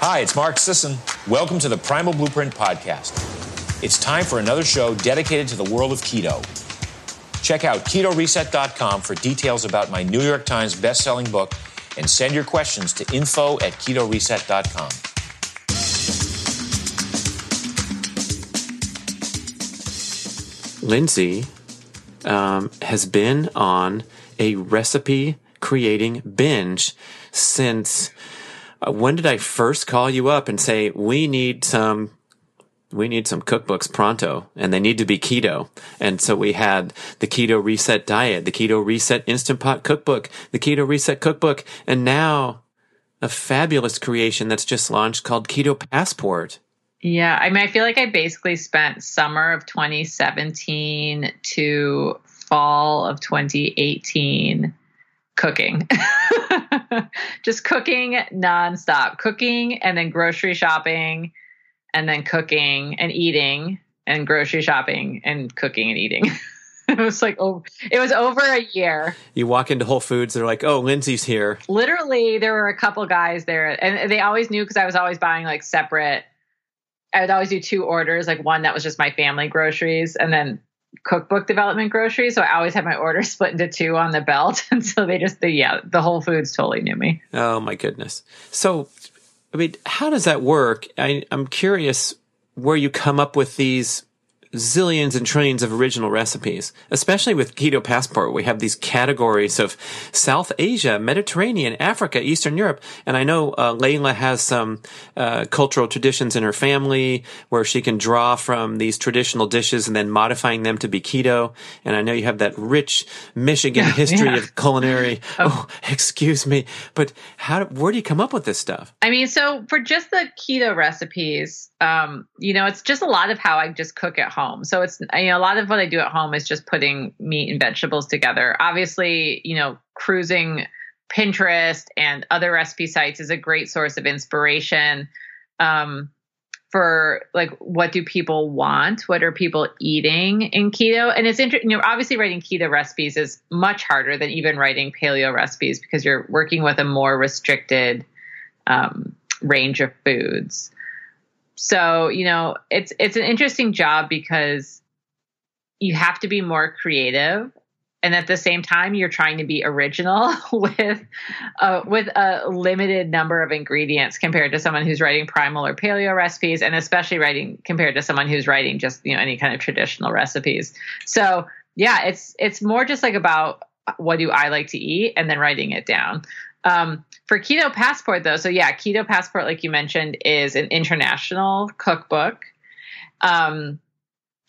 Hi, it's Mark Sisson. Welcome to the Primal Blueprint Podcast. It's time for another show dedicated to the world of keto. Check out ketoreset.com for details about my New York Times best-selling book and send your questions to info at ketoreset.com. Lindsay um, has been on a recipe creating binge since uh, when did I first call you up and say we need some we need some cookbooks pronto and they need to be keto. And so we had the keto reset diet, the keto reset instant pot cookbook, the keto reset cookbook, and now a fabulous creation that's just launched called keto passport. Yeah, I mean, I feel like I basically spent summer of 2017 to fall of 2018 cooking. Just cooking nonstop, cooking and then grocery shopping and then cooking and eating and grocery shopping and cooking and eating. it was like oh it was over a year you walk into whole foods they're like oh lindsay's here literally there were a couple guys there and they always knew because i was always buying like separate i would always do two orders like one that was just my family groceries and then cookbook development groceries so i always had my order split into two on the belt. And so they just the yeah the whole foods totally knew me. Oh my goodness. So I mean, how does that work? I, I'm curious where you come up with these zillions and trillions of original recipes, especially with Keto Passport. We have these categories of South Asia, Mediterranean, Africa, Eastern Europe. And I know uh, Layla has some uh, cultural traditions in her family where she can draw from these traditional dishes and then modifying them to be keto. And I know you have that rich Michigan history yeah. of culinary. Oh. oh, excuse me. But how, where do you come up with this stuff? I mean, so for just the keto recipes, um, you know, it's just a lot of how I just cook at home. So it's you know a lot of what I do at home is just putting meat and vegetables together. Obviously, you know, cruising Pinterest and other recipe sites is a great source of inspiration um, for like what do people want? What are people eating in keto? And it's interesting. You know, obviously writing keto recipes is much harder than even writing paleo recipes because you're working with a more restricted um, range of foods. So, you know, it's it's an interesting job because you have to be more creative and at the same time you're trying to be original with uh, with a limited number of ingredients compared to someone who's writing primal or paleo recipes and especially writing compared to someone who's writing just you know any kind of traditional recipes. So yeah it's it's more just like about what do i like to eat and then writing it down. Um, for Keto Passport, though, so yeah, Keto Passport, like you mentioned, is an international cookbook. Um,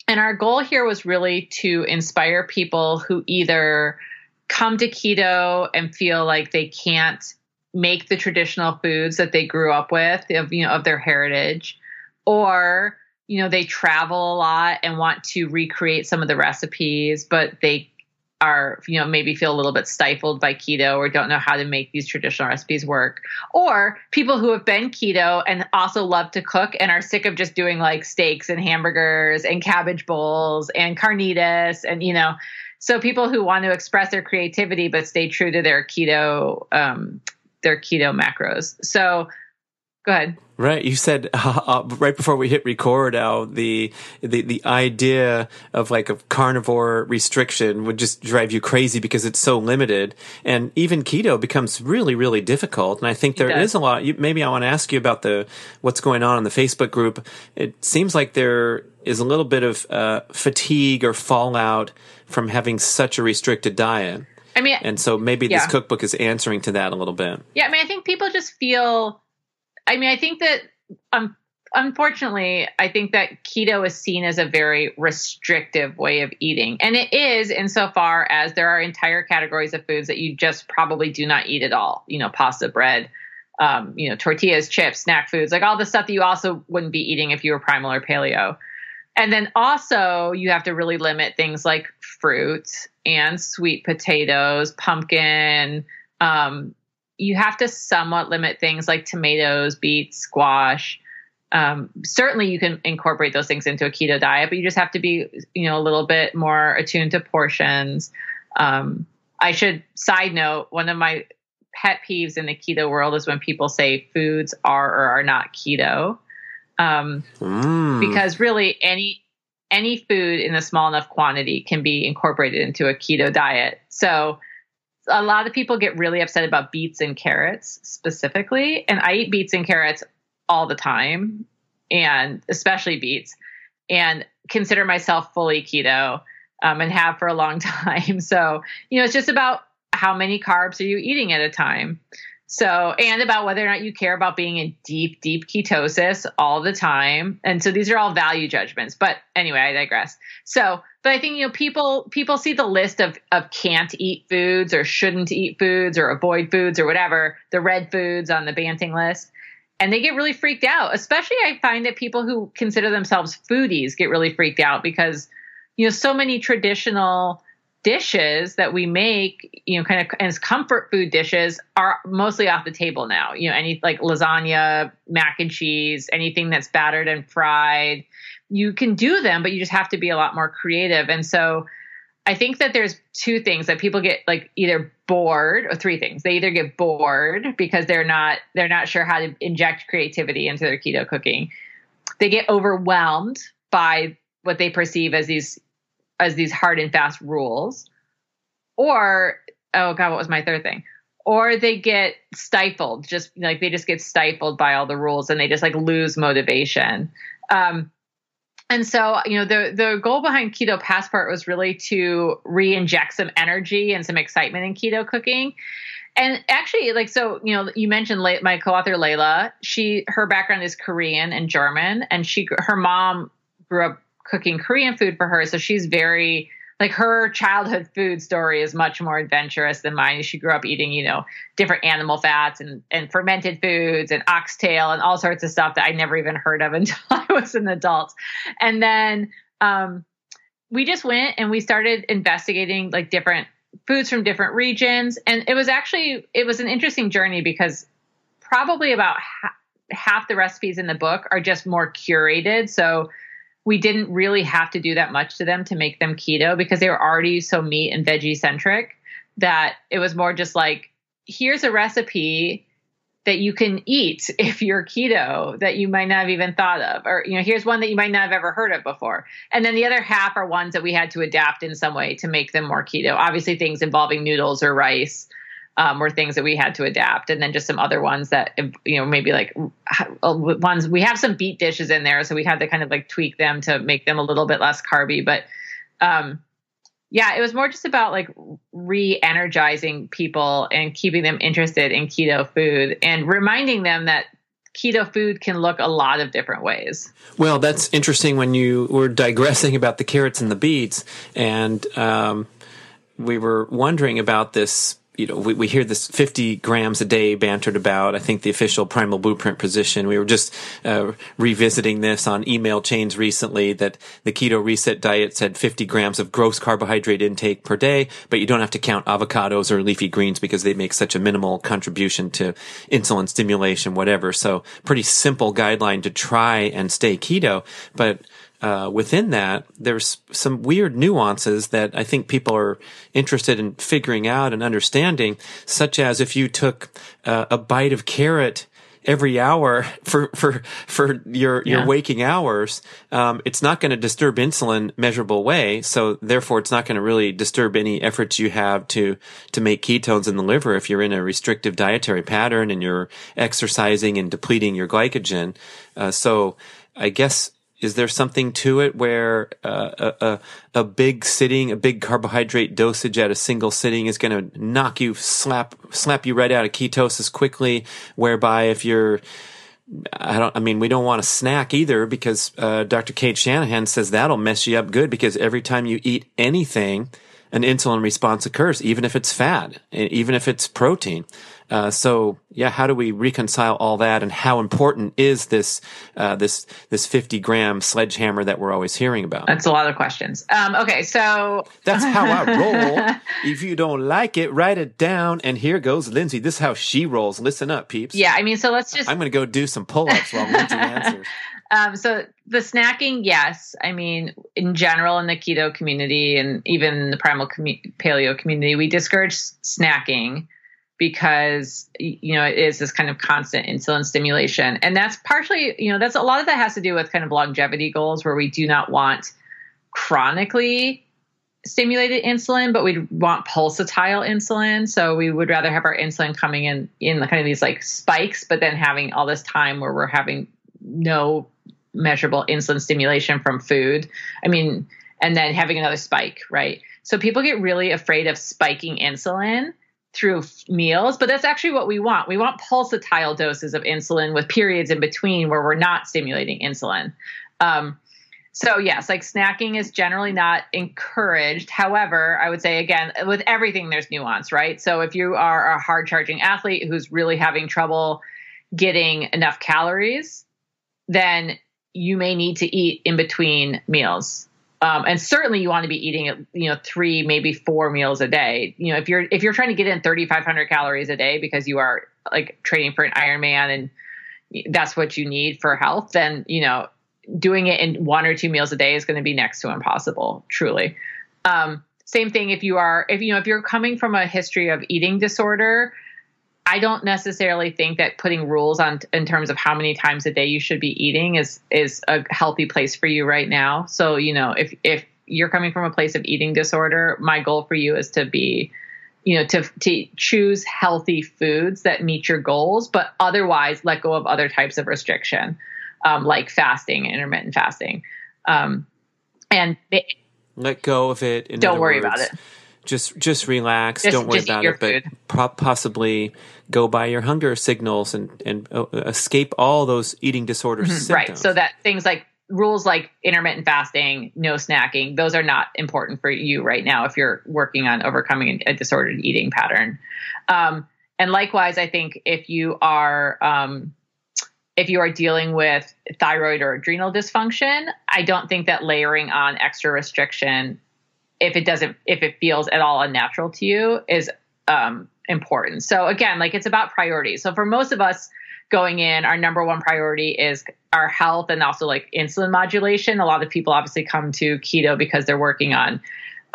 and our goal here was really to inspire people who either come to keto and feel like they can't make the traditional foods that they grew up with of you know of their heritage or you know they travel a lot and want to recreate some of the recipes but they are you know maybe feel a little bit stifled by keto or don't know how to make these traditional recipes work. Or people who have been keto and also love to cook and are sick of just doing like steaks and hamburgers and cabbage bowls and carnitas and you know. So people who want to express their creativity but stay true to their keto um, their keto macros. So go ahead Right. You said uh, uh, right before we hit record how the, the, the idea of like a carnivore restriction would just drive you crazy because it's so limited. And even keto becomes really, really difficult. And I think there is a lot. You, maybe I want to ask you about the, what's going on in the Facebook group. It seems like there is a little bit of uh, fatigue or fallout from having such a restricted diet. I mean, and so maybe yeah. this cookbook is answering to that a little bit. Yeah. I mean, I think people just feel I mean, I think that um, unfortunately, I think that keto is seen as a very restrictive way of eating. And it is insofar as there are entire categories of foods that you just probably do not eat at all. You know, pasta, bread, um, you know, tortillas, chips, snack foods, like all the stuff that you also wouldn't be eating if you were primal or paleo. And then also, you have to really limit things like fruit and sweet potatoes, pumpkin, um, you have to somewhat limit things like tomatoes, beets, squash. Um, certainly, you can incorporate those things into a keto diet, but you just have to be, you know, a little bit more attuned to portions. Um, I should side note one of my pet peeves in the keto world is when people say foods are or are not keto. Um, mm. Because really, any any food in a small enough quantity can be incorporated into a keto diet. So a lot of people get really upset about beets and carrots specifically, and I eat beets and carrots all the time, and especially beets, and consider myself fully keto um, and have for a long time. So you know, it's just about how many carbs are you eating at a time. So, and about whether or not you care about being in deep, deep ketosis all the time. And so these are all value judgments. But anyway, I digress. So, but I think, you know, people, people see the list of, of can't eat foods or shouldn't eat foods or avoid foods or whatever, the red foods on the Banting list. And they get really freaked out. Especially I find that people who consider themselves foodies get really freaked out because, you know, so many traditional dishes that we make, you know, kind of as comfort food dishes are mostly off the table now. You know, any like lasagna, mac and cheese, anything that's battered and fried. You can do them, but you just have to be a lot more creative. And so I think that there's two things that people get like either bored or three things. They either get bored because they're not they're not sure how to inject creativity into their keto cooking. They get overwhelmed by what they perceive as these as these hard and fast rules. Or oh god what was my third thing? Or they get stifled just like they just get stifled by all the rules and they just like lose motivation. Um, and so you know the the goal behind keto passport was really to re-inject some energy and some excitement in keto cooking. And actually like so you know you mentioned my co-author layla she her background is korean and german and she her mom grew up cooking Korean food for her. So she's very like her childhood food story is much more adventurous than mine. She grew up eating, you know, different animal fats and, and fermented foods and oxtail and all sorts of stuff that I never even heard of until I was an adult. And then um, we just went and we started investigating like different foods from different regions. And it was actually, it was an interesting journey because probably about ha- half the recipes in the book are just more curated. So we didn't really have to do that much to them to make them keto because they were already so meat and veggie centric that it was more just like here's a recipe that you can eat if you're keto that you might not have even thought of or you know here's one that you might not have ever heard of before. And then the other half are ones that we had to adapt in some way to make them more keto. Obviously things involving noodles or rice um, were things that we had to adapt, and then just some other ones that you know maybe like ones we have some beet dishes in there, so we had to kind of like tweak them to make them a little bit less carby. But um, yeah, it was more just about like re-energizing people and keeping them interested in keto food and reminding them that keto food can look a lot of different ways. Well, that's interesting when you were digressing about the carrots and the beets, and um, we were wondering about this you know, we, we hear this 50 grams a day bantered about. I think the official primal blueprint position. We were just uh, revisiting this on email chains recently that the keto reset diet said 50 grams of gross carbohydrate intake per day, but you don't have to count avocados or leafy greens because they make such a minimal contribution to insulin stimulation, whatever. So pretty simple guideline to try and stay keto. But uh, within that, there's some weird nuances that I think people are interested in figuring out and understanding, such as if you took uh, a bite of carrot every hour for for for your yeah. your waking hours, um, it's not going to disturb insulin measurable way. So therefore, it's not going to really disturb any efforts you have to to make ketones in the liver if you're in a restrictive dietary pattern and you're exercising and depleting your glycogen. Uh, so I guess is there something to it where uh, a, a, big sitting, a big carbohydrate dosage at a single sitting is going to knock you, slap slap you right out of ketosis quickly? Whereby if you're I don't. I mean, we don't want to snack either because uh, Dr. Cate Shanahan says that'll mess you up good because every time you eat anything, an insulin response occurs, even if it's fat, even if it's protein. Uh, so yeah, how do we reconcile all that, and how important is this uh, this this fifty gram sledgehammer that we're always hearing about? That's a lot of questions. Um, okay, so that's how I roll. if you don't like it, write it down. And here goes Lindsay. This is how she rolls. Listen up, peeps. Yeah, I mean, so let's just. I'm going to go do some pull ups while Lindsay answers. Um, so the snacking, yes. I mean, in general, in the keto community and even the primal com- paleo community, we discourage snacking because you know it is this kind of constant insulin stimulation. And that's partially you know that's a lot of that has to do with kind of longevity goals where we do not want chronically stimulated insulin but we want pulsatile insulin. So we would rather have our insulin coming in in kind of these like spikes but then having all this time where we're having no measurable insulin stimulation from food. I mean and then having another spike right? So people get really afraid of spiking insulin through meals, but that's actually what we want. We want pulsatile doses of insulin with periods in between where we're not stimulating insulin. Um, so yes, like snacking is generally not encouraged. However, I would say again, with everything there's nuance, right? So if you are a hard charging athlete who's really having trouble getting enough calories, then you may need to eat in between meals. Um, and certainly you want to be eating you know three maybe four meals a day. You know if you're if you're trying to get in 3500 calories a day because you are like training for an ironman and that's what you need for health then you know doing it in one or two meals a day is going to be next to impossible truly. Um, same thing if you are if you know if you're coming from a history of eating disorder I don't necessarily think that putting rules on in terms of how many times a day you should be eating is is a healthy place for you right now. So, you know, if if you're coming from a place of eating disorder, my goal for you is to be you know to to choose healthy foods that meet your goals, but otherwise let go of other types of restriction, um, like fasting, intermittent fasting, um, and it, let go of it. don't worry words. about it just just relax. Just, Don't worry about it. Food. But possibly go by your hunger signals and and uh, escape all those eating disorders. mm-hmm. Right. So that things like rules like intermittent fasting, no snacking, those are not important for you right now if you're working on overcoming a disordered eating pattern. Um, and likewise, I think if you are um, if you are dealing with thyroid or adrenal dysfunction, I don't think that layering on extra restriction if it doesn't if it feels at all unnatural to you is um, important. So again like it's about priorities. So for most of us going in our number one priority is our health and also like insulin modulation. A lot of people obviously come to keto because they're working on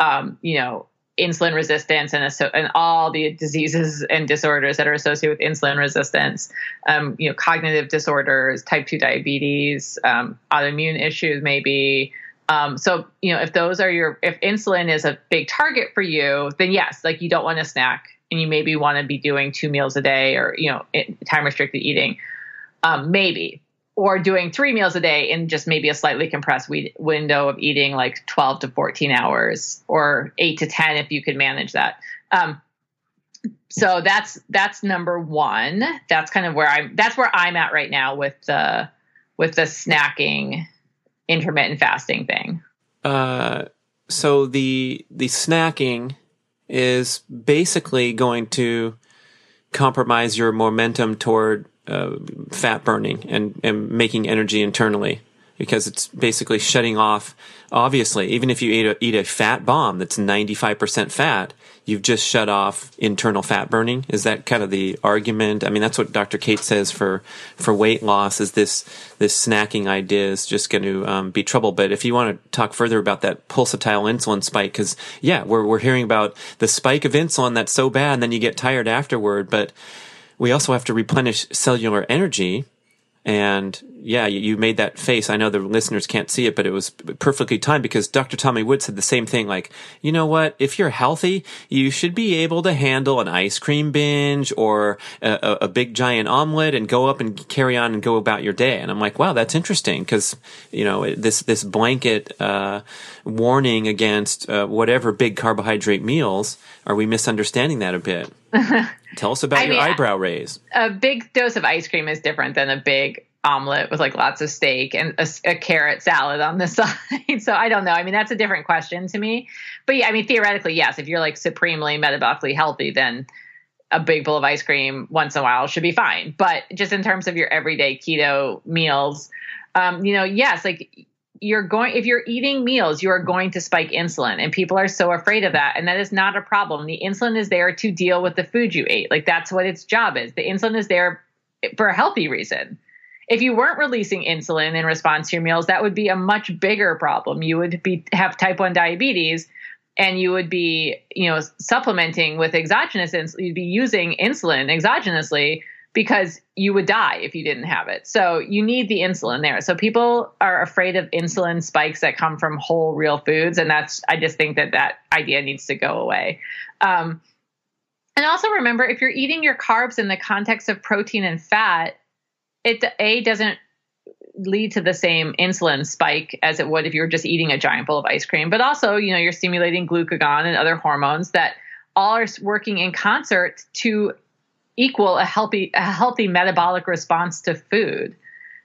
um, you know insulin resistance and, and all the diseases and disorders that are associated with insulin resistance, um, you know, cognitive disorders, type 2 diabetes, um, autoimmune issues, maybe, um, so, you know, if those are your, if insulin is a big target for you, then yes, like you don't want to snack and you maybe want to be doing two meals a day or, you know, time restricted eating. Um, maybe. Or doing three meals a day in just maybe a slightly compressed we- window of eating like 12 to 14 hours or eight to 10 if you could manage that. Um, so that's that's number one. That's kind of where I'm. That's where I'm at right now with the with the snacking intermittent fasting thing? Uh, so the the snacking is basically going to compromise your momentum toward uh, fat burning and, and making energy internally because it's basically shutting off. Obviously, even if you eat a, eat a fat bomb that's 95% fat, you've just shut off internal fat burning. Is that kind of the argument? I mean, that's what Dr. Cate says for, for weight loss is this, this snacking idea is just going to um, be trouble. But if you want to talk further about that pulsatile insulin spike, because yeah, we're, we're hearing about the spike of insulin that's so bad and then you get tired afterward, but we also have to replenish cellular energy and yeah, you, made that face. I know the listeners can't see it, but it was perfectly timed because Dr. Tommy Wood said the same thing. Like, you know what? If you're healthy, you should be able to handle an ice cream binge or a, a big giant omelet and go up and carry on and go about your day. And I'm like, wow, that's interesting because, you know, this, this blanket, uh, warning against, uh, whatever big carbohydrate meals. Are we misunderstanding that a bit? Tell us about I your mean, eyebrow raise. A big dose of ice cream is different than a big omelet with like lots of steak and a, a, carrot salad on the side. so I don't know. I mean, that's a different question to me. But yeah, I mean, theoretically, yes, if you're like supremely metabolically healthy, then a big bowl of ice cream once in a while should be fine. But just in terms of your everyday keto meals, um, you know, yes, like you're going if you're eating meals you are going to spike insulin and people are so afraid of that and that is not a problem the insulin is there to deal with the food you ate like that's what its job is the insulin is there for a healthy reason if you weren't releasing insulin in response to your meals that would be a much bigger problem you would be have type 1 diabetes and you would be, you know, supplementing with exogenous insulin, you'd be using insulin exogenously because you would die if you didn't have it. So you need the insulin there. So people are afraid of insulin spikes that come from whole real foods, and that's I just think that that idea needs to go away. Um, and also remember, if you're eating your carbs in the context of protein and fat, it a doesn't lead to the same insulin spike as it would if you were just eating a giant bowl of ice cream. But also, you know, you're stimulating glucagon and other hormones that all are working in concert to equal a healthy a healthy metabolic response to food.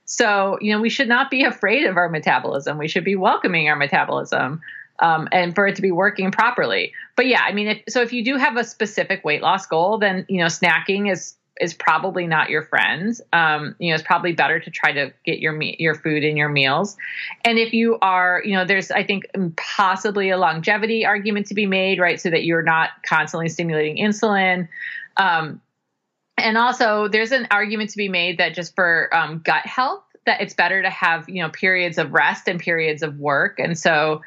So, you know, we should not be afraid of our metabolism. We should be welcoming our metabolism um, and for it to be working properly. But yeah, I mean, if, so if you do have a specific weight loss goal, then you know, snacking is is probably not your friend. Um, you know, it's probably better to try to get your me- your food in your meals. And if you are, you know, there's I think possibly a longevity argument to be made, right? So that you're not constantly stimulating insulin. Um, and also, there's an argument to be made that just for um, gut health, that it's better to have you know periods of rest and periods of work. And so,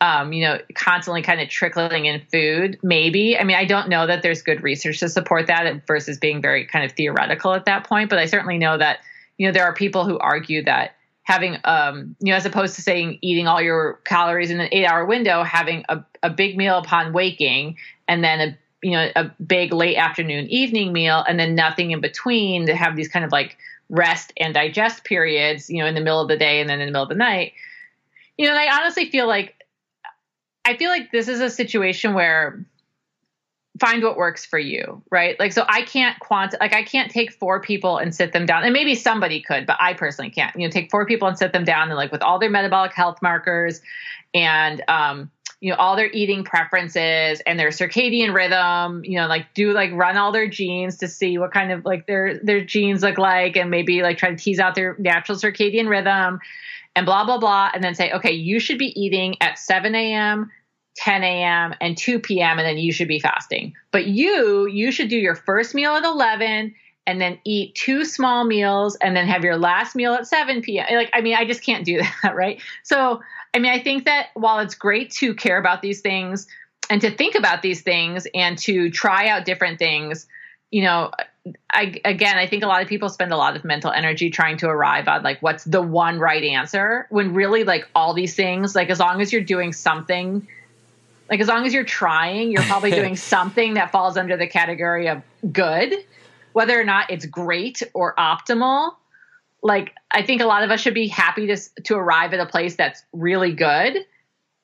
um, you know, constantly kind of trickling in food. Maybe. I mean, I don't know that there's good research to support that versus being very kind of theoretical at that point. But I certainly know that, you know, there are people who argue that having, um, you know, as opposed to saying eating all your calories in an eight hour window, having a, a big meal upon waking and then a, you know, a big late afternoon evening meal and then nothing in between to have these kind of like rest and digest periods, you know, in the middle of the day and then in the middle of the night. You know, I honestly feel like I feel like this is a situation where find what works for you, right? Like, so I can't quant, like, I can't take four people and sit them down, and maybe somebody could, but I personally can't. You know, take four people and sit them down and like with all their metabolic health markers and, um, you know, all their eating preferences and their circadian rhythm, you know, like do like run all their genes to see what kind of like their their genes look like and maybe like try to tease out their natural circadian rhythm and blah blah blah and then say, okay, you should be eating at 7 a.m. 10 a.m. and 2 p.m. and then you should be fasting. But you, you should do your first meal at 11 and then eat two small meals and then have your last meal at 7 p.m. Like, I mean, I just can't do that, right? So, I mean, I think that while it's great to care about these things and to think about these things and to try out different things, you know, I again, I think a lot of people spend a lot of mental energy trying to arrive on like what's the one right answer when really like all these things, like as long as you're doing something like as long as you're trying, you're probably doing something that falls under the category of good, whether or not it's great or optimal. Like I think a lot of us should be happy to to arrive at a place that's really good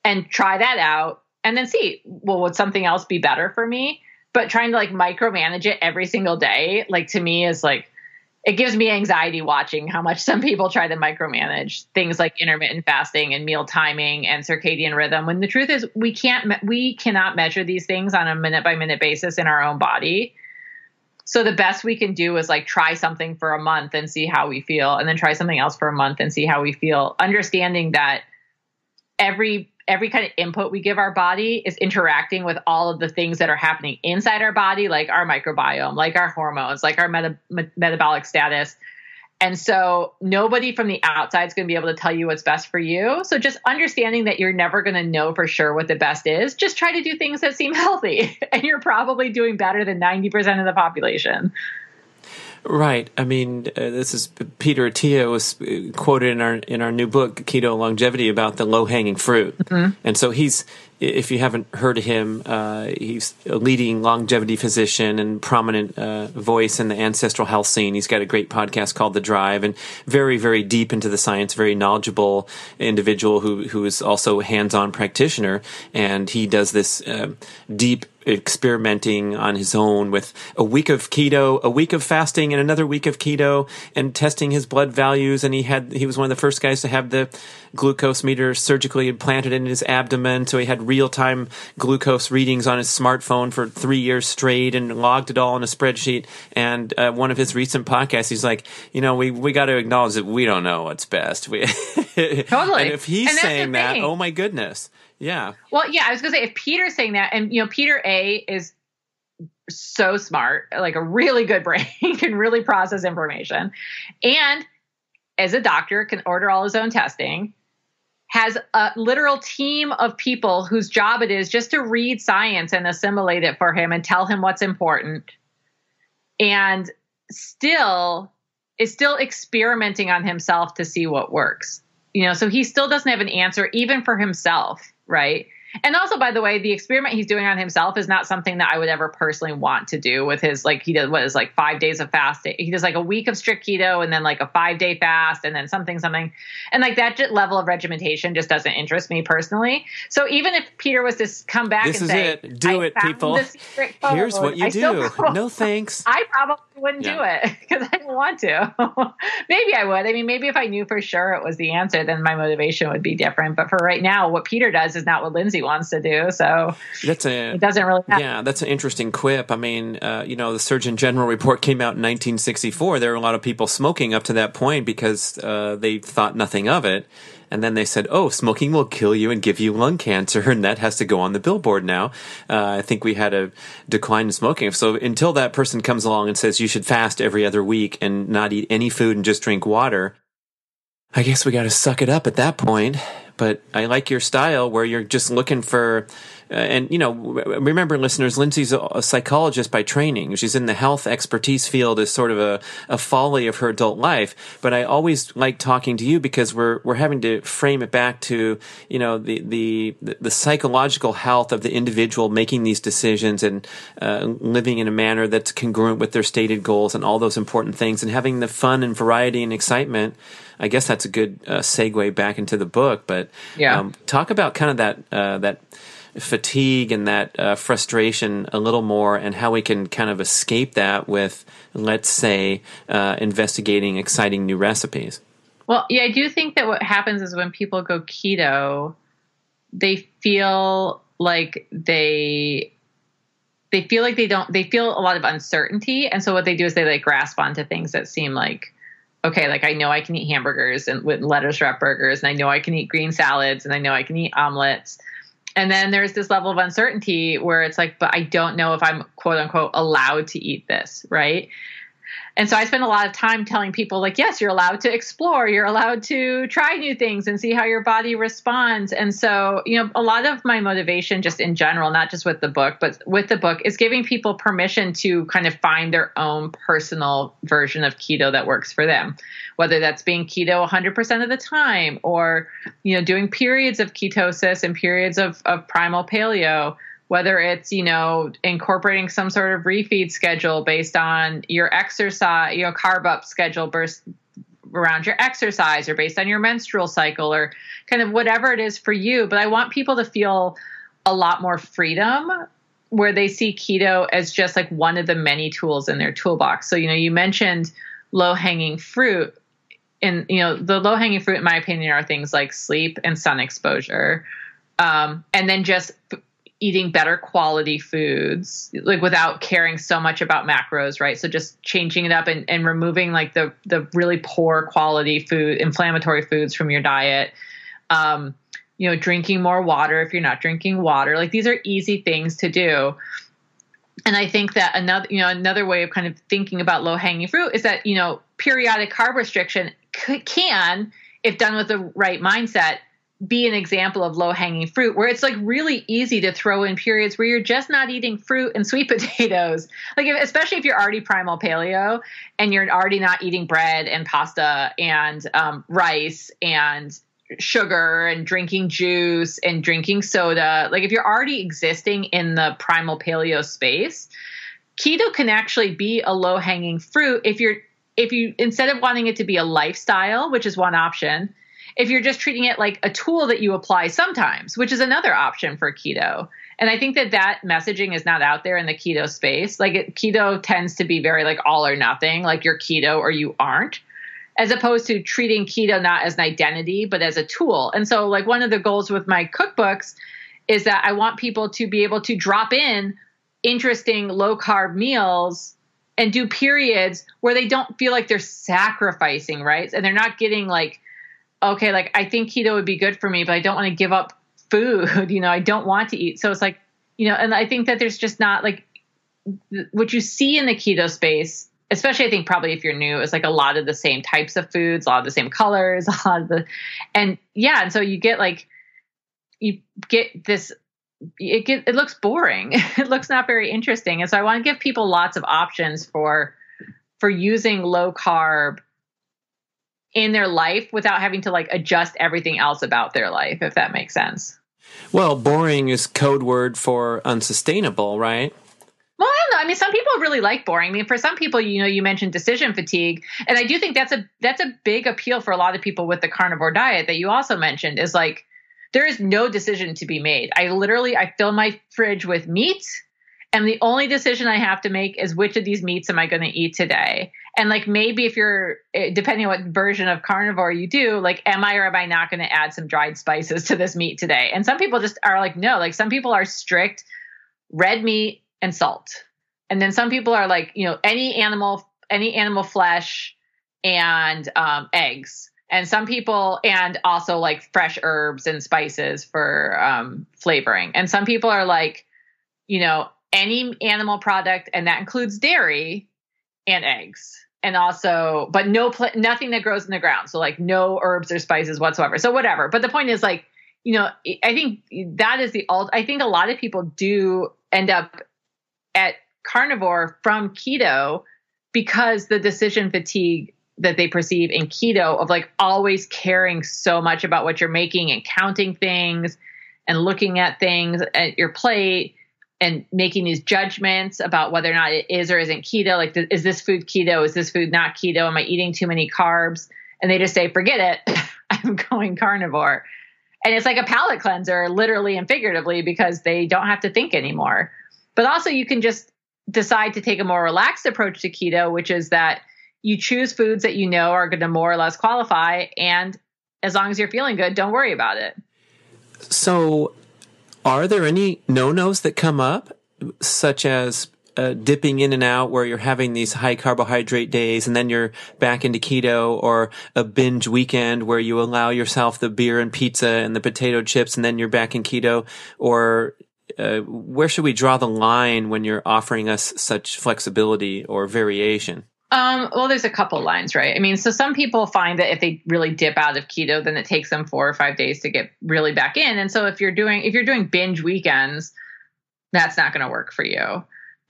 and try that out and then see, well, would something else be better for me? But trying to like micromanage it every single day, like to me is like it gives me anxiety watching how much some people try to micromanage things like intermittent fasting and meal timing and circadian rhythm when the truth is we can't we cannot measure these things on a minute by minute basis in our own body. So the best we can do is like try something for a month and see how we feel and then try something else for a month and see how we feel. Understanding that every every kind of input we give our body is interacting with all of the things that are happening inside our body, like our microbiome, like our hormones, like our meta- me- metabolic status. And so nobody from the outside is going to be able to tell you what's best for you. So just understanding that you're never going to know for sure what the best is, just try to do things that seem healthy. And you're probably doing better than 90% of the population. Right. I mean, uh, this is Peter Attia was uh, quoted in our in our new book Keto Longevity about the low hanging fruit, mm-hmm. and so he's if you haven't heard of him, uh, he's a leading longevity physician and prominent uh, voice in the ancestral health scene. He's got a great podcast called The Drive, and very very deep into the science, very knowledgeable individual who who is also a hands on practitioner, and he does this uh, deep experimenting on his own with a week of keto, a week of fasting, and another week of keto, and testing his blood values. And he had he was one of the first guys to have the glucose meter surgically implanted in his abdomen, so he had real time glucose readings on his smartphone for three years straight, and logged it all in a spreadsheet. And uh, one of his recent podcasts, he's like, you know, we we got to acknowledge that we don't know what's best. We totally. and if he's saying that, oh my goodness. Yeah. Well, yeah, I was gonna say if Peter's saying that, and you know, Peter A is so smart, like a really good brain, can really process information, and as a doctor can order all his own testing. Has a literal team of people whose job it is just to read science and assimilate it for him and tell him what's important. And still is still experimenting on himself to see what works. You know, so he still doesn't have an answer even for himself, right? And also, by the way, the experiment he's doing on himself is not something that I would ever personally want to do with his like he does what is like five days of fasting. He does like a week of strict keto and then like a five day fast and then something something, and like that level of regimentation just doesn't interest me personally. So even if Peter was to come back this and is say, it, do it, people. Here's what you I do. No thanks. I probably wouldn't Yeah. do it because I don't want to. maybe I would. I mean, maybe if I knew for sure it was the answer, then my motivation would be different. But for right now, what Peter does is not what Lindsay wants to do. So That's a it doesn't really matter. Yeah, that's an interesting quip. I mean, uh, you know, the Surgeon General report came out in 1964. There were a lot of people smoking up to that point because uh, they thought nothing of it. And then they said, oh, smoking will kill you and give you lung cancer. And that has to go on the billboard now. Uh, I think we had a decline in smoking. So until that person comes along and says you should fast every other week and not eat any food and just drink water, I guess we got to suck it up at that point. But I like your style where you're just looking for, uh, and you know, remember, listeners, Lindsay's a, a psychologist by training. She's in the health expertise field as sort of a, a folly of her adult life. But I always like talking to you because we're we're having to frame it back to you know the the the psychological health of the individual making these decisions and uh, living in a manner that's congruent with their stated goals and all those important things, and having the fun and variety and excitement. I guess that's a good uh, segue back into the book. But Yeah. um, talk about kind of that uh, that fatigue and that uh, frustration a little more, and how we can kind of escape that with, let's say, uh, investigating exciting new recipes. Well, yeah, I do think that what happens is when people go keto, they feel like they they feel like they don't they feel a lot of uncertainty and so what they do is they like grasp onto things that seem like okay like i know i can eat hamburgers and with lettuce wrap burgers and i know i can eat green salads and i know i can eat omelets. And then there's this level of uncertainty where it's like but i don't know if i'm quote unquote allowed to eat this right and so I spend a lot of time telling people, like, yes, you're allowed to explore, you're allowed to try new things and see how your body responds. And so, you know, a lot of my motivation, just in general, not just with the book, but with the book, is giving people permission to kind of find their own personal version of keto that works for them, whether that's being keto 100% of the time or, you know, doing periods of ketosis and periods of, of primal paleo whether it's you know incorporating some sort of refeed schedule based on your exercise you know carb up schedule burst around your exercise or based on your menstrual cycle or kind of whatever it is for you. But i want people to feel a lot more freedom where they see keto as just like one of the many tools in their toolbox. So you know you mentioned low hanging fruit. And you know the low hanging fruit in my opinion are things like sleep and sun exposure. Um, and then just eating better quality foods like without caring so much about macros right? So just changing it up and, and removing like the the really poor quality food inflammatory foods from your diet. Um, you know drinking more water if you're not drinking water. Like these are easy things to do. And i think that another you know another way of kind of thinking about low hanging fruit is that you know periodic carb restriction can if done with the right mindset be an example of low hanging fruit where it's like really easy to throw in periods where you're just not eating fruit and sweet potatoes. Like if, especially if you're already primal paleo and you're already not eating bread and pasta and um, rice and sugar and drinking juice and drinking soda. Like if you're already existing in the primal paleo space keto can actually be a low hanging fruit if you're if you instead of wanting it to be a lifestyle which is one option if you're just treating it like a tool that you apply sometimes, which is another option for keto. And I think that that messaging is not out there in the keto space. Like it, keto tends to be very like all or nothing, like you're keto or you aren't, as opposed to treating keto not as an identity, but as a tool. And so, like, one of the goals with my cookbooks is that I want people to be able to drop in interesting low carb meals and do periods where they don't feel like they're sacrificing, right? And they're not getting like, okay, like I think keto would be good for me, but I don't want to give up food. You know, I don't want to eat. So it's like, you know, and I think that there's just not like what you see in the keto space especially I think probably if you're new, it's like a lot of the same types of foods, a lot of the same colors, a lot of the, and yeah, and so you get like, you get this, it get it looks boring. it looks not very interesting, and so I want to give people lots of options for for using low carb in their life without having to like adjust everything else about their life, if that makes sense. Well, boring is code word for unsustainable, right? Well, I don't know. I mean, some people really like boring. I mean, for some people, you know, you mentioned decision fatigue, and I do think that's a that's a big appeal for a lot of people with the carnivore diet that you also mentioned. Is like there is no decision to be made. I literally I fill my fridge with meat, and the only decision I have to make is which of these meats am I going to eat today. And like maybe if you're eh, depending on what version of carnivore you do, like am I or am I not going to add some dried spices to this meat today? And some people just are like no. Like some people are strict red meat and salt. And then some people are like, you know, any animal, any animal flesh and um, eggs. And some people, and also like fresh herbs and spices for um, flavoring. And some people are like, you know, any animal product, and that includes dairy and eggs. And also, but no, pl- nothing that grows in the ground. So, like, no herbs or spices whatsoever. So, whatever. But the point is, like, you know, I think that is the alt. I think a lot of people do end up at carnivore from keto because the decision fatigue that they perceive in keto of like always caring so much about what you're making and counting things and looking at things at your plate and making these judgments about whether or not it is or isn't keto like is this food keto? Is this food not keto? Am i eating too many carbs? And they just say forget it. I'm going carnivore. And it's like a palate cleanser literally and figuratively because they don't have to think anymore. But also, you can just decide to take a more relaxed approach to keto, which is that you choose foods that you know are going to more or less qualify. And as long as you're feeling good, don't worry about it. So, are there any no nos that come up, such as uh, dipping in and out where you're having these high carbohydrate days and then you're back into keto or a binge weekend where you allow yourself the beer and pizza and the potato chips and then you're back in keto or uh, where should we draw the line when you're offering us such flexibility or variation? Um, well, there's a couple lines, right? I mean, so some people find that if they really dip out of keto, then it takes them four or five days to get really back in. And so if you're doing if you're doing binge weekends, that's not going to work for you.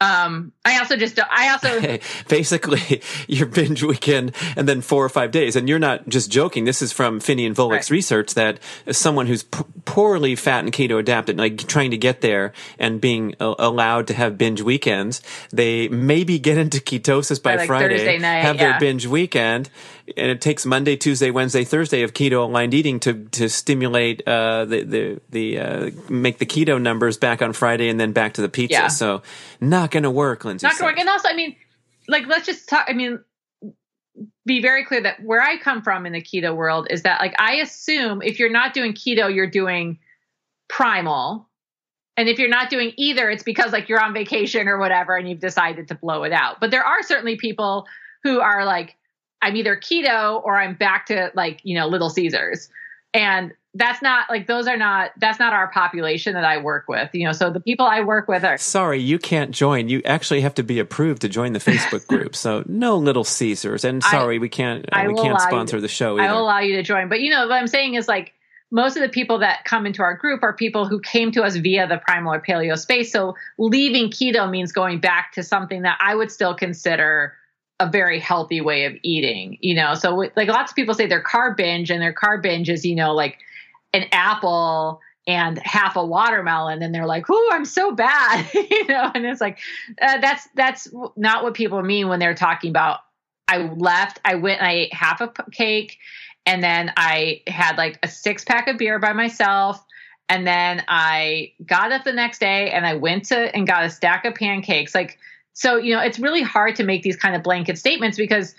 Um, I also just, I also basically your binge weekend and then four or five days. And you're not just joking. This is from Phinney and Volek's right. research that someone who's p- poorly fat and keto adapted, like trying to get there and being uh, allowed to have binge weekends, they maybe get into ketosis by like Friday, night, have yeah. their binge weekend, and it takes Monday, Tuesday, Wednesday, Thursday of keto aligned eating to to stimulate uh, the the the uh, make the keto numbers back on Friday and then back to the pizza. Yeah. So not going to work, Lindsay. Not going to work. And also, I mean, like let's just talk. I mean, be very clear that where I come from in the keto world is that like I assume if you're not doing keto, you're doing primal. And if you're not doing either, it's because like you're on vacation or whatever and you've decided to blow it out. But there are certainly people who are like, I'm either keto or I'm back to like, you know, Little Caesars. And that's not like those are not that's not our population that I work with. You know, so the people I work with are Sorry, you can't join. You actually have to be approved to join the Facebook group. So no Little Caesars. And sorry, I, we can't uh, we can't sponsor to, the show either. I will allow you to join. But you know, what I'm saying is like most of the people that come into our group are people who came to us via the primal or paleo space. So leaving keto means going back to something that I would still consider a very healthy way of eating, you know. So like lots of people say their carb binge and their carb binge is, you know, like an apple and half a watermelon and they're like, "Oh, I'm so bad." you know, and it's like uh, that's that's not what people mean when they're talking about I left, I went and I ate half a cake and then I had like a six pack of beer by myself and then I got up the next day and I went to and got a stack of pancakes like so, you know, it's really hard to make these kind of blanket statements because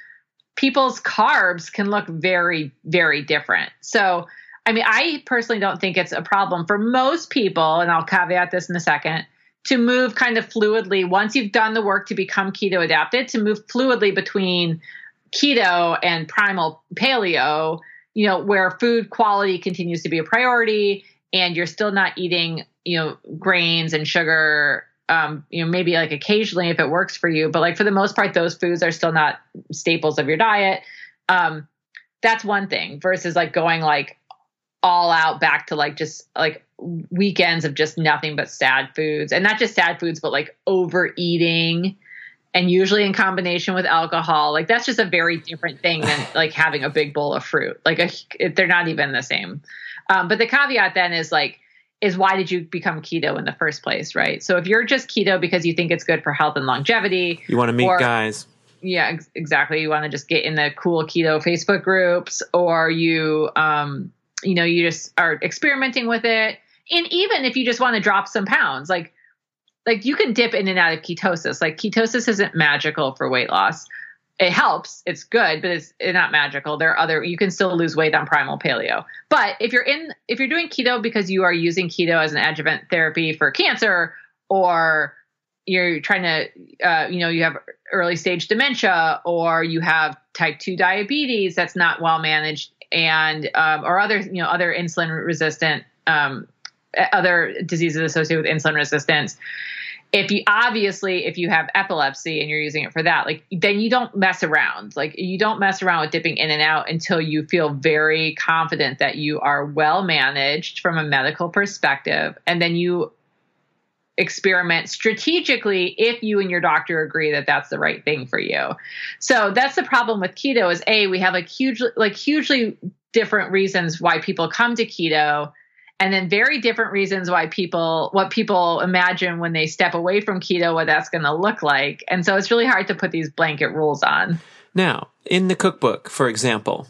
people's carbs can look very, very different. So, I mean, I personally don't think it's a problem for most people, and I'll caveat this in a second, to move kind of fluidly once you've done the work to become keto adapted, to move fluidly between keto and primal paleo, you know, where food quality continues to be a priority and you're still not eating, you know, grains and sugar um, you know, maybe like occasionally if it works for you, but like for the most part, those foods are still not staples of your diet. Um, that's one thing versus like going like all out back to like just like weekends of just nothing but sad foods and not just sad foods, but like overeating and usually in combination with alcohol. Like that's just a very different thing than like having a big bowl of fruit. Like a, they're not even the same. Um, but the caveat then is like, is why did you become keto in the first place, right? So if you're just keto because you think it's good for health and longevity, you want to meet or, guys. Yeah, ex- exactly. You want to just get in the cool keto Facebook groups, or you, um, you know, you just are experimenting with it. And even if you just want to drop some pounds, like, like you can dip in and out of ketosis. Like ketosis isn't magical for weight loss it helps it's good but it's, not magical. There are other you can still lose weight on primal paleo. But if you're in if you're doing keto because you are using keto as an adjuvant therapy for cancer or you're trying to uh, you know you have early stage dementia or you have type 2 diabetes that's not well managed and um, or other you know other insulin resistant um, other diseases associated with insulin resistance if you obviously if you have epilepsy and you're using it for that like then you don't mess around. Like you don't mess around with dipping in and out until you feel very confident that you are well managed from a medical perspective. And then you experiment strategically if you and your doctor agree that that's the right thing for you. So that's the problem with keto is a we have like huge like hugely different reasons why people come to keto and then very different reasons why people what people imagine when they step away from keto what that's going to look like. And so it's really hard to put these blanket rules on. Now in the cookbook for example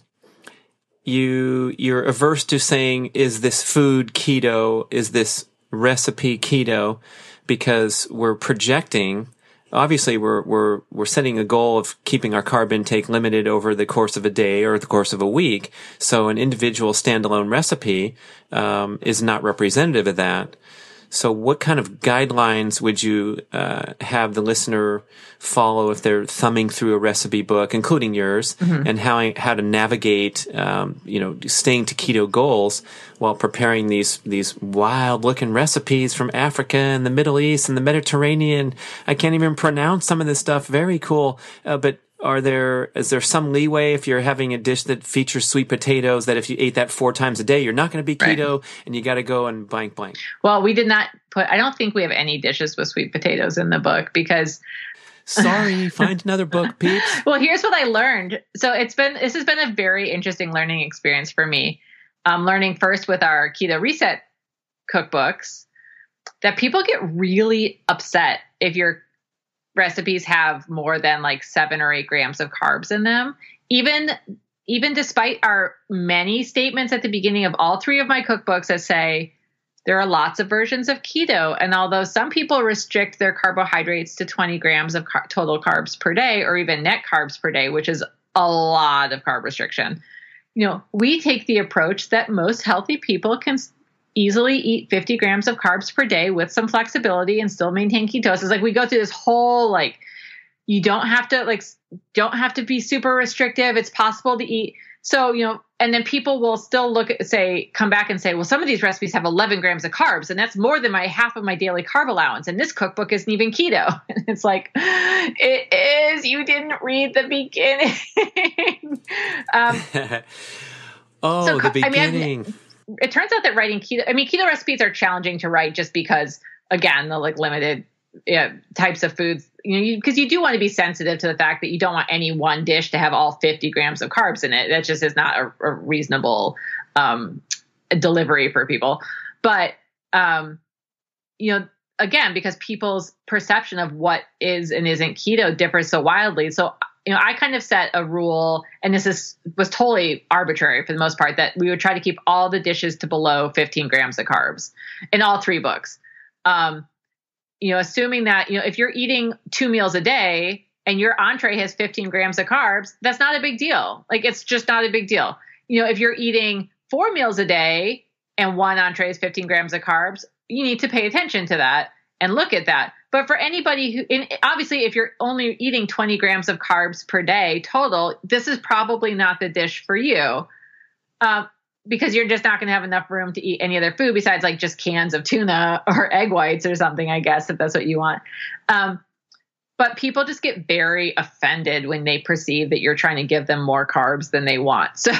you you're averse to saying is this food keto? Is this recipe keto? Because we're projecting obviously we're we're we're setting a goal of keeping our carb intake limited over the course of a day or the course of a week. So an individual standalone recipe um, is not representative of that. So, what kind of guidelines would you uh, have the listener follow if they're thumbing through a recipe book, including yours, mm-hmm. and how how to navigate, um, you know, staying to keto goals while preparing these these wild looking recipes from Africa and the Middle East and the Mediterranean? I can't even pronounce some of this stuff. Very cool, uh, but are there is there some leeway if you're having a dish that features sweet potatoes that if you ate that four times a day you're not going to be keto right. and you got to go and blank blank? Well we did not put i don't think we have any dishes with sweet potatoes in the book because sorry find another book peeps. Well here's what i learned. So it's been this has been a very interesting learning experience for me. Um, learning first with our keto reset cookbooks that people get really upset if you're recipes have more than like seven or eight grams of carbs in them. Even even despite our many statements at the beginning of all three of my cookbooks that say there are lots of versions of keto, and although some people restrict their carbohydrates to 20 grams of car- total carbs per day, or even net carbs per day, which is a lot of carb restriction, you know, we take the approach that most healthy people can easily eat 50 grams of carbs per day with some flexibility and still maintain ketosis. Like we go through this whole like you don't have to like don't have to be super restrictive. It's possible to eat. So, you know, and then people will still look at say come back and say, well, some of these recipes have 11 grams of carbs and that's more than my half of my daily carb allowance and this cookbook isn't even keto. And it's like it is. You didn't read the beginning. um, oh, so, the beginning. I mean, it turns out that writing keto, I mean, keto recipes are challenging to write just because, again, the like limited types of foods, you know, because you, you, do want to be sensitive to the fact that you don't want any one dish to have all 50 grams of carbs in it. That just is not a, a reasonable um, delivery for people. But, um, you know, again, because people's perception of what is and isn't keto differs so wildly. So you know, I kind of set a rule, and this is was totally arbitrary for the most part, that we would try to keep all the dishes to below 15 grams of carbs in all three books. Um, you know, assuming that you know if you're eating two meals a day and your entree has 15 grams of carbs, that's not a big deal. Like it's just not a big deal. You know, if you're eating four meals a day and one entree is 15 grams of carbs, you need to pay attention to that and look at that. But for anybody who, in, obviously, if you're only eating 20 grams of carbs per day total, this is probably not the dish for you. Uh, because you're just not going to have enough room to eat any other food besides like just cans of tuna or egg whites or something, I guess, if that's what you want. Um, but people just get very offended when they perceive that you're trying to give them more carbs than they want. So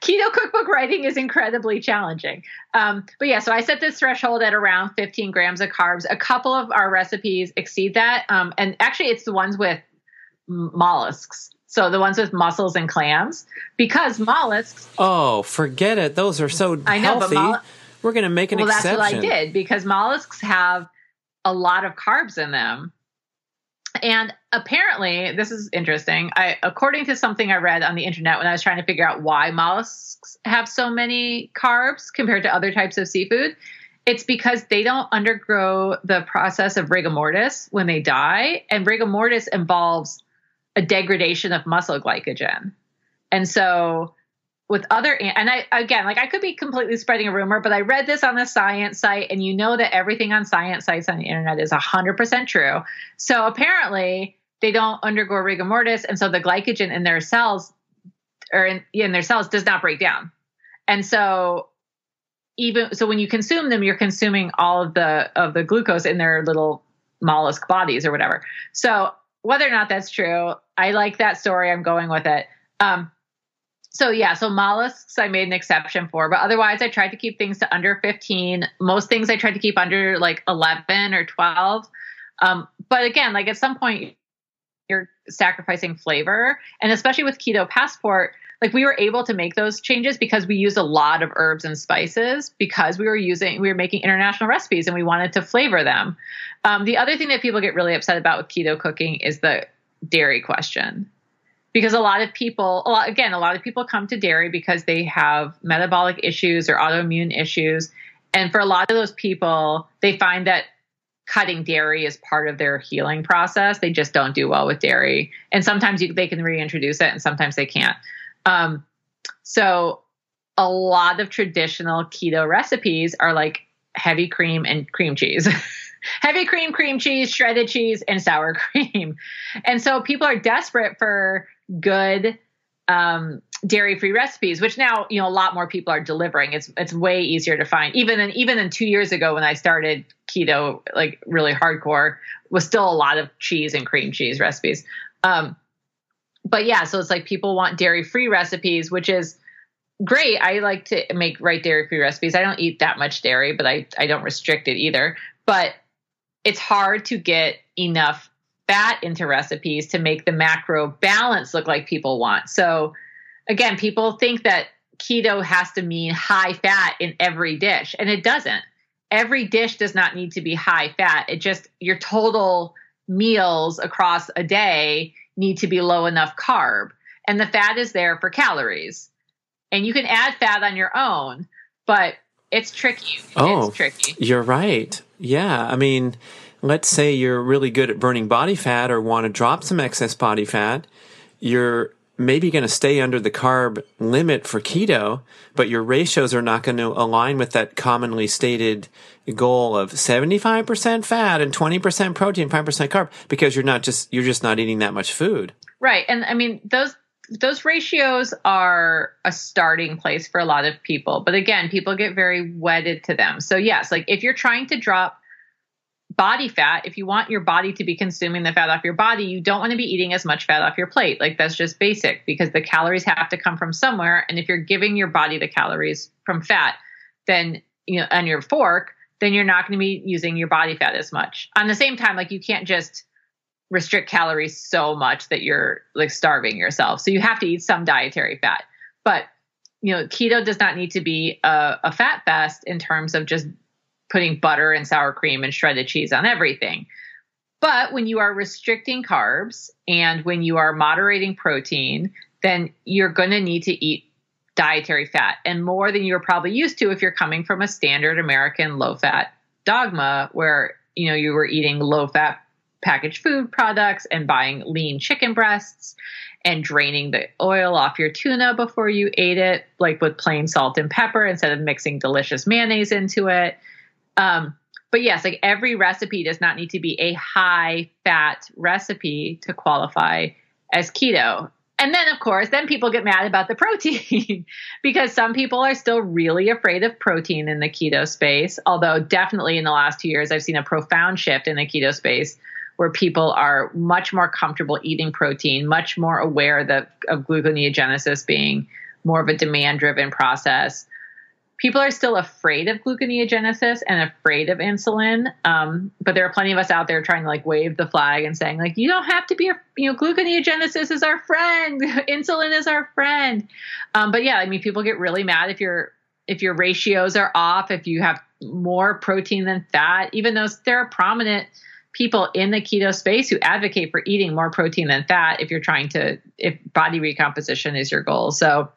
keto cookbook writing is incredibly challenging. Um, but yeah, so I set this threshold at around 15 grams of carbs. A couple of our recipes exceed that. Um, and actually, it's the ones with mollusks. So the ones with mussels and clams, because mollusks. Oh, forget it. Those are so I know, healthy. We're going to make an well, exception. Well, that's what I did because mollusks have a lot of carbs in them and apparently, this is interesting. I, according to something I read on the internet when I was trying to figure out why mollusks have so many carbs compared to other types of seafood, it's because they don't undergo the process of rigor mortis when they die, and rigor mortis involves a degradation of muscle glycogen. And so with other and I again like I could be completely spreading a rumor, but I read this on the science site, and you know that everything on science sites on the internet is hundred percent true. So apparently they don't undergo rigor mortis, and so the glycogen in their cells or in, in their cells does not break down, and so even so when you consume them, you're consuming all of the of the glucose in their little mollusk bodies or whatever. So whether or not that's true, I like that story. I'm going with it. Um, so yeah, so mollusks I made an exception for, but otherwise I tried to keep things to under 15. Most things I tried to keep under like 11 or 12. Um, but again, like at some point you're sacrificing flavor, and especially with Keto Passport, like we were able to make those changes because we used a lot of herbs and spices because we were using we were making international recipes and we wanted to flavor them. Um, the other thing that people get really upset about with keto cooking is the dairy question because a lot of people a lot, again a lot of people come to dairy because they have metabolic issues or autoimmune issues. And for a lot of those people they find that cutting dairy is part of their healing process. They just don't do well with dairy. And sometimes you, they can reintroduce it and sometimes they can't. Um, so a lot of traditional keto recipes are like heavy cream and cream cheese. Heavy cream cream cheese shredded cheese and sour cream. And so people are desperate for good um, dairy free recipes, which now you know a lot more people are delivering. It's it's way easier to find. Even in even in two years ago when I started keto, like really hardcore, was still a lot of cheese and cream cheese recipes. Um, but yeah, so it's like people want dairy free recipes, which is great. I like to make right dairy free recipes. I don't eat that much dairy, but I I don't restrict it either. But it's hard to get enough fat into recipes to make the macro balance look like people want. So again, people think that keto has to mean high fat in every dish, and it doesn't. Every dish does not need to be high fat. It just your total meals across a day need to be low enough carb. And the fat is there for calories. And you can add fat on your own, but it's tricky. Oh, it's tricky. You're right. Yeah. I mean, let's say you're really good at burning body fat or want to drop some excess body fat, you're maybe going to stay under the carb limit for keto, but your ratios are not going to align with that commonly stated goal of 75% fat and 20% protein, 5% carb because you're not just you're just not eating that much food. Right. And I mean those those ratios are a starting place for a lot of people. But again, people get very wedded to them. So yes, like if you're trying to drop body fat, if you want your body to be consuming the fat off your body, you don't want to be eating as much fat off your plate. Like that's just basic because the calories have to come from somewhere. And if you're giving your body the calories from fat, then, you know, on your fork, then you're not going to be using your body fat as much. On the same time, like you can't just restrict calories so much that you're like starving yourself. So you have to eat some dietary fat. But, you know, keto does not need to be a, a fat fast in terms of just putting butter and sour cream and shredded cheese on everything. But when you are restricting carbs and when you are moderating protein, then you're going to need to eat dietary fat and more than you're probably used to if you're coming from a standard American low fat dogma where you know you were eating low fat packaged food products and buying lean chicken breasts and draining the oil off your tuna before you ate it like with plain salt and pepper instead of mixing delicious mayonnaise into it um, but yes, like every recipe does not need to be a high fat recipe to qualify as keto. And then, of course, then people get mad about the protein because some people are still really afraid of protein in the keto space. Although, definitely in the last two years, I've seen a profound shift in the keto space where people are much more comfortable eating protein, much more aware of gluconeogenesis being more of a demand driven process people are still afraid of gluconeogenesis and afraid of insulin. Um, but there are plenty of us out there trying to like wave the flag and saying like, you don't have to be, a, you know, gluconeogenesis is our friend. insulin is our friend. Um, but yeah, I mean, people get really mad if your if your ratios are off, if you have more protein than fat, even though there are prominent people in the keto space who advocate for eating more protein than fat if you're trying to if body recomposition is your goal. So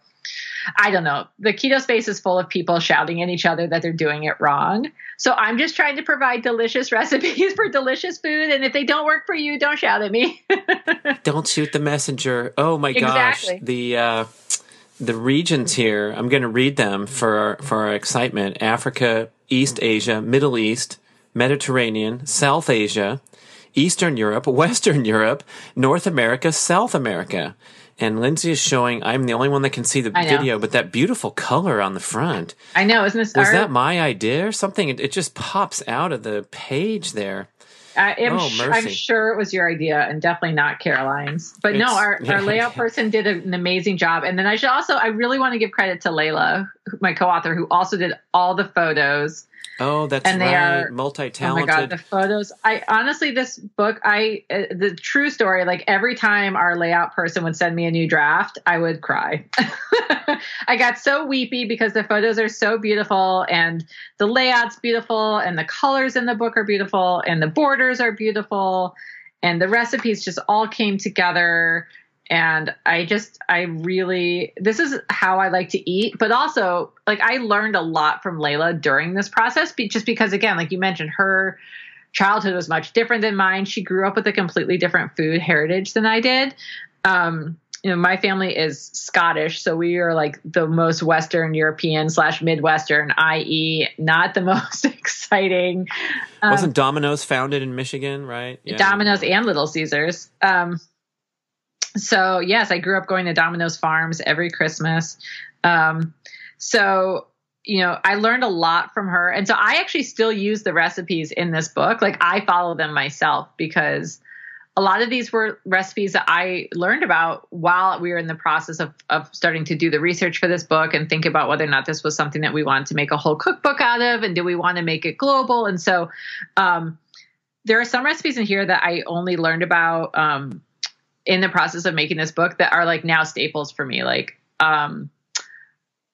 I don't know. The keto space is full of people shouting at each other that they're doing it wrong. So I'm just trying to provide delicious recipes for delicious food. And if they don't work for you, don't shout at me. don't shoot the messenger. Oh my exactly. gosh. The, uh, the regions here, I'm going to read them for our, for our excitement. Africa, East Asia, Middle East, Mediterranean, South Asia, Eastern Europe, Western Europe, North America, South America. And Lindsay is showing. I'm the only one that can see the video, but that beautiful color on the front. I know, isn't this? Was art? that my idea or something? It, it, just pops out of the page there. I am oh, I'm sure it was your idea and definitely not Caroline's. But it's, no, our, our layout person did an amazing job. And then I should also, I really want to give credit to Layla, my co-author, who also did all the photos Oh, that's and they right. Are, Multi-talented. Oh my god, the photos! I honestly, this book, I uh, the true story. Like every time our layout person would send me a new draft, I would cry. I got so weepy because the photos are so beautiful, and the layout's beautiful, and the colors in the book are beautiful, and the borders are beautiful, and the recipes just all came together and i just i really this is how i like to eat but also like i learned a lot from layla during this process just because again like you mentioned her childhood was much different than mine. She grew up with a completely different food heritage than i did. Um, you know my family is scottish so we are like the most western european slash midwestern i.e not the most exciting. Um, wasn't domino's founded in michigan right? Yeah. domino's and little caesars. Um, so yes, I grew up going to Domino's Farms every Christmas. Um, so you know, I learned a lot from her, and so I actually still use the recipes in this book. Like I follow them myself because a lot of these were recipes that I learned about while we were in the process of, of starting to do the research for this book and think about whether or not this was something that we wanted to make a whole cookbook out of and do we want to make it global. And so um, there are some recipes in here that I only learned about um, in the process of making this book that are like now staples for me. Like, um,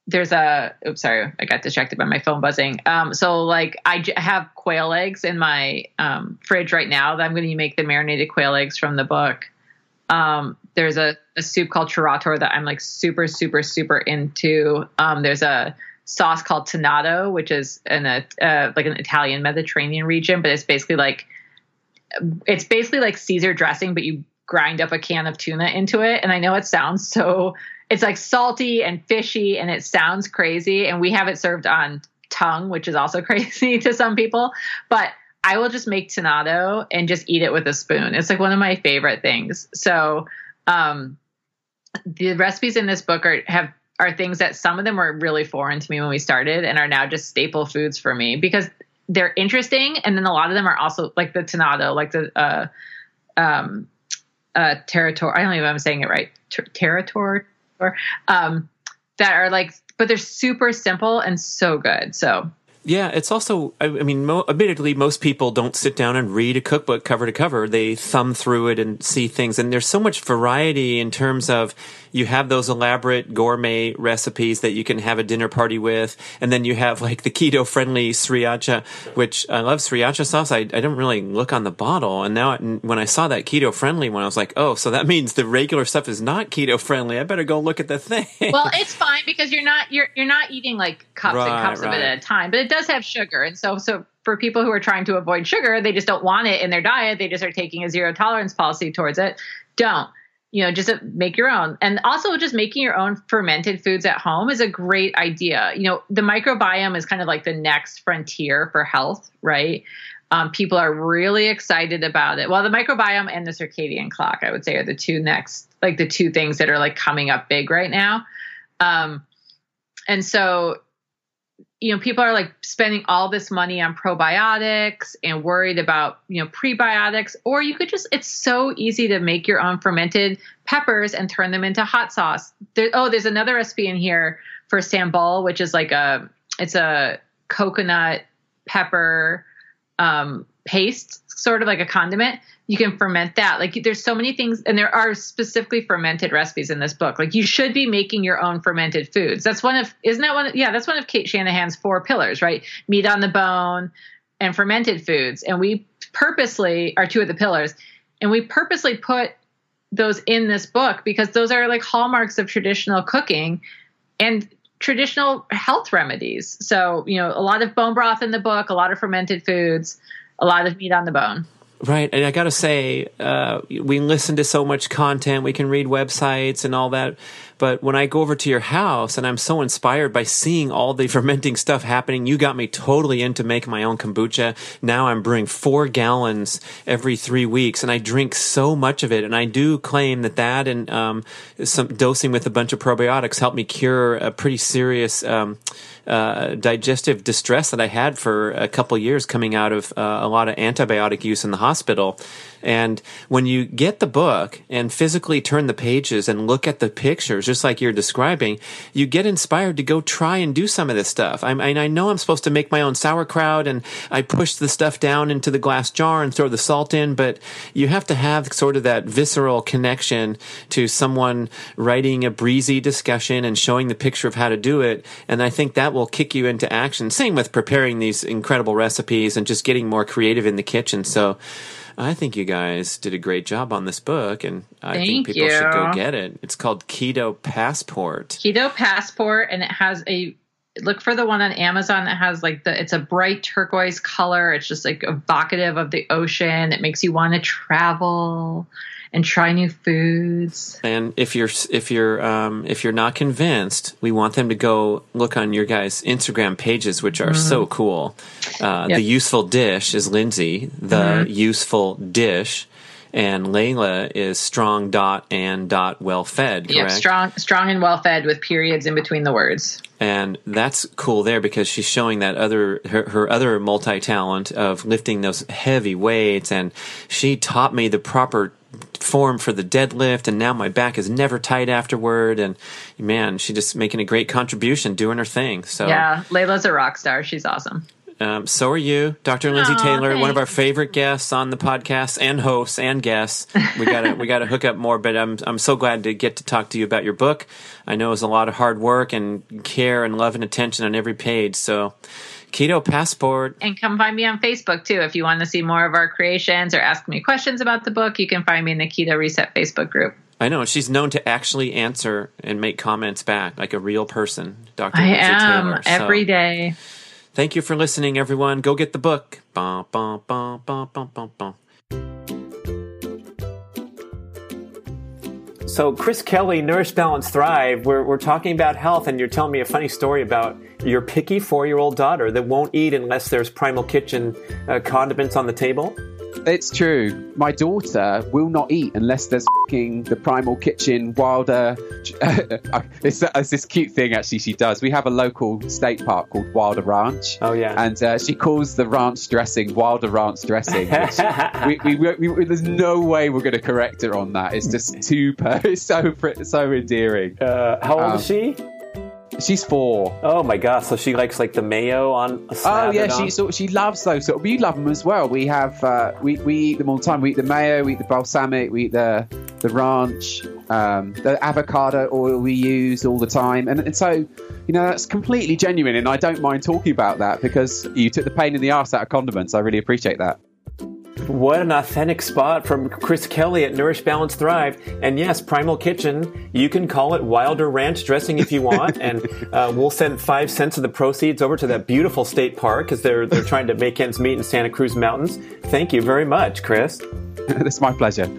there's a oops sorry i got distracted by my phone buzzing. Um, so like I j- have quail eggs in my um, fridge right now that i'm going to make the marinated quail eggs from the book. Um, there's a, a, soup called tarator that i'm like super super super into. Um, there's a sauce called tonnato which is in a uh, like an italian mediterranean region but it's basically like it's basically like caesar dressing but you grind up a can of tuna into it. And I know it sounds so, it's like salty and fishy and it sounds crazy. And we have it served on tongue, which is also crazy to some people. But I will just make tonnato and just eat it with a spoon. It's like one of my favorite things. So, um, the recipes in this book are have are things that some of them were really foreign to me when we started and are now just staple foods for me because they're interesting and then a lot of them are also like the tonnato like the uh, um, uh, territory. I don't even know if I'm saying it right. Ter- territory, um, that are like, but they're super simple and so good. So yeah, it's also, I, mean, mo- admittedly, most people don't sit down and read a cookbook cover to cover. They thumb through it and see things. And there's so much variety in terms of you have those elaborate gourmet recipes that you can have a dinner party with. And then you have like the keto friendly sriracha, which I love sriracha sauce. I, I didn't really look on the bottle. And now when I saw that keto friendly one, I was like, oh, so that means the regular stuff is not keto friendly. I better go look at the thing. Well, it's fine because you're not, you're, you're not eating like cups right, and cups right. of it at a time, but it does have sugar. And so, so for people who are trying to avoid sugar, they just don't want it in their diet. They just are taking a zero tolerance policy towards it. Don't you know, just make your own. And also just making your own fermented foods at home is a great idea. You know, the microbiome is kind of like the next frontier for health, right? Um, people are really excited about it. Well, the microbiome and the circadian clock, I would say, are the two next like the two things that are like coming up big right now. Um, and so, you know, people are like spending all this money on probiotics and worried about, you know, prebiotics, or you could just, it's so easy to make your own fermented peppers and turn them into hot sauce. There, oh, there's another recipe in here for sambal, which is like a, it's a coconut pepper um, paste, sort of like a condiment. You can ferment that. Like there's so many things, and there are specifically fermented recipes in this book. Like you should be making your own fermented foods. That's one of, isn't that one? Of, yeah, that's one of Cate Shanahan's four pillars, right? Meat on the bone and fermented foods. And we purposely are two of the pillars, and we purposely put those in this book because those are like hallmarks of traditional cooking. And traditional health remedies. So, you know, a lot of bone broth in the book, a lot of fermented foods, a lot of meat on the bone. Right. And I got to say, uh, we listen to so much content, we can read websites and all that. But when I go over to your house and I'm so inspired by seeing all the fermenting stuff happening, you got me totally into making my own kombucha. Now I'm brewing four gallons every three weeks and I drink so much of it. And I do claim that that and um, some dosing with a bunch of probiotics helped me cure a pretty serious um, uh, digestive distress that I had for a couple years coming out of uh, a lot of antibiotic use in the hospital. And when you get the book and physically turn the pages and look at the pictures, just like you're describing, you get inspired to go try and do some of this stuff. I, mean I know I'm supposed to make my own sauerkraut and I push the stuff down into the glass jar and throw the salt in, but you have to have sort of that visceral connection to someone writing a breezy discussion and showing the picture of how to do it. And I think that will kick you into action. Same with preparing these incredible recipes and just getting more creative in the kitchen. So, I think you guys did a great job on this book, and I Thank think people you. should go get it. It's called Keto Passport. Keto Passport, and it has a look for the one on Amazon that has like the it's a bright turquoise color. It's just like evocative of the ocean. It makes you want to travel and try new foods. And if you're if you're um, if you're not convinced, we want them to go look on your guys' Instagram pages, which are mm-hmm. so cool. Uh, yep. The useful dish is Lindsay. The mm-hmm. useful dish. And Layla is strong dot and dot well fed. Correct? Yeah, strong, strong and well fed with periods in between the words. And that's cool there because she's showing that other her, her other multi talent of lifting those heavy weights. And she taught me the proper form for the deadlift. And now my back is never tight afterward. And man she just making a great contribution doing her thing. So yeah layla's a rock star. She's awesome um, so are you, Dr. Lindsay Taylor, thanks. one of our favorite guests on the podcast and hosts and guests. We gotta we gotta hook up more, but I'm I'm so glad to get to talk to you about your book. I know it's a lot of hard work and care and love and attention on every page. So Keto Passport. And come find me on Facebook too. If you want to see more of our creations or ask me questions about the book, you can find me in the Keto Reset Facebook group. I know she's known to actually answer and make comments back like a real person, Dr. I am Taylor. every so, day. Thank you for listening, everyone. Go get the book. Bah, bah, bah, so, Chris Kelly, Nourish, Balance, Thrive, we're, we're talking about health, and you're telling me a funny story about your picky four year old daughter that won't eat unless there's Primal Kitchen uh, condiments on the table? It's true. My daughter will not eat unless there's the Primal Kitchen Wilder. it's, it's, this cute thing actually she does. We have a local state park called Wilder Ranch. Oh yeah, and uh, she calls the ranch dressing Wilder Ranch dressing. we, we, we, we, there's no way we're going to correct her on that. It's just too. It's so so endearing. Uh, how old um, is she? She's four. Oh my god! So she likes like the mayo on. Oh yeah, she so she loves those. So we love them as well. We have uh, we we eat them all the time. We eat the mayo, we eat the balsamic, we eat the the ranch, um, the avocado oil we use all the time, and, and so you know that's completely genuine. And I don't mind talking about that because you took the pain in the ass out of condiments. I really appreciate that. What an authentic spot from Chris Kelly at Nourish Balance Thrive. And yes, Primal Kitchen, you can call it Wilder Ranch dressing if you want. and uh, we'll send five cents of the proceeds over to that beautiful state park because they're, they're trying to make ends meet in Santa Cruz Mountains. Thank you very much, Chris. it's my pleasure.